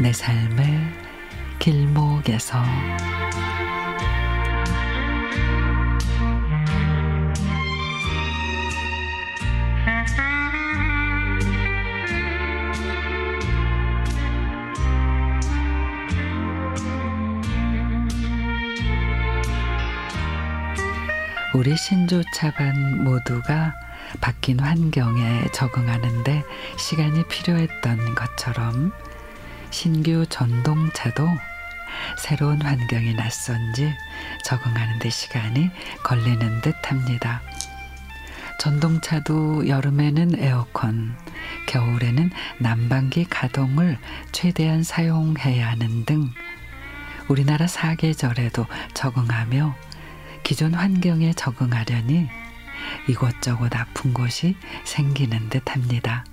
내 삶의 길목에서. 우리 신조 차반 모두가 바뀐 환경에 적응하는데 시간이 필요했던 것처럼 신규 전동차도 새로운 환경이 낯선지 적응하는 데 시간이 걸리는 듯 합니다. 전동차도 여름에는 에어컨, 겨울에는 난방기 가동을 최대한 사용해야 하는 등 우리나라 사계절에도 적응하며 기존 환경에 적응하려니 이곳저곳 아픈 곳이 생기는 듯 합니다.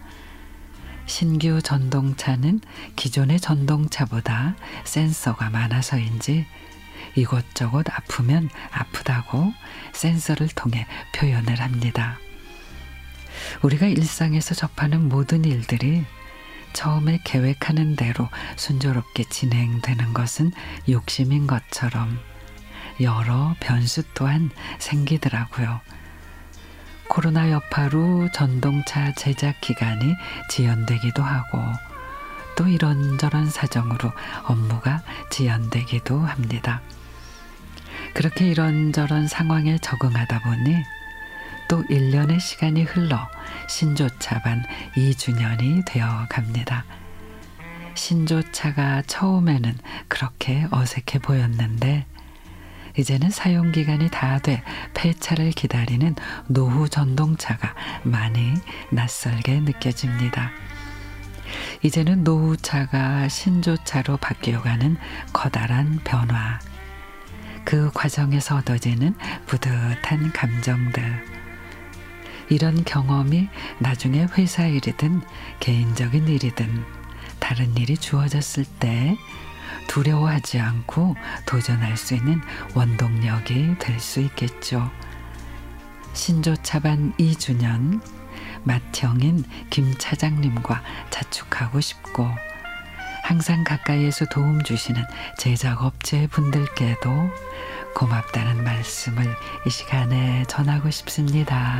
신규 전동차는 기존의 전동차보다 센서가 많아서인지 이곳저곳 아프면 아프다고 센서를 통해 표현을 합니다. 우리가 일상에서 접하는 모든 일들이 처음에 계획하는 대로 순조롭게 진행되는 것은 욕심인 것처럼 여러 변수 또한 생기더라고요. 코로나 여파로 전동차 제작 기간이 지연되기도 하고 또 이런저런 사정으로 업무가 지연되기도 합니다. 그렇게 이런저런 상황에 적응하다 보니 또 1년의 시간이 흘러 신조차반 2주년이 되어 갑니다. 신조차가 처음에는 그렇게 어색해 보였는데 이제는 사용 기간이 다 돼 폐차를 기다리는 노후 전동차가 많이 낯설게 느껴집니다. 이제는 노후차가 신조차로 바뀌어가는 커다란 변화. 그 과정에서 얻어지는 뿌듯한 감정들. 이런 경험이 나중에 회사 일이든 개인적인 일이든 다른 일이 주어졌을 때 두려워하지 않고 도전할 수 있는 원동력이 될 수 있겠죠. 신조 차반 2주년 맏형인 김 차장님과 자축하고 싶고 항상 가까이에서 도움 주시는 제작업체 분들께도 고맙다는 말씀을 이 시간에 전하고 싶습니다.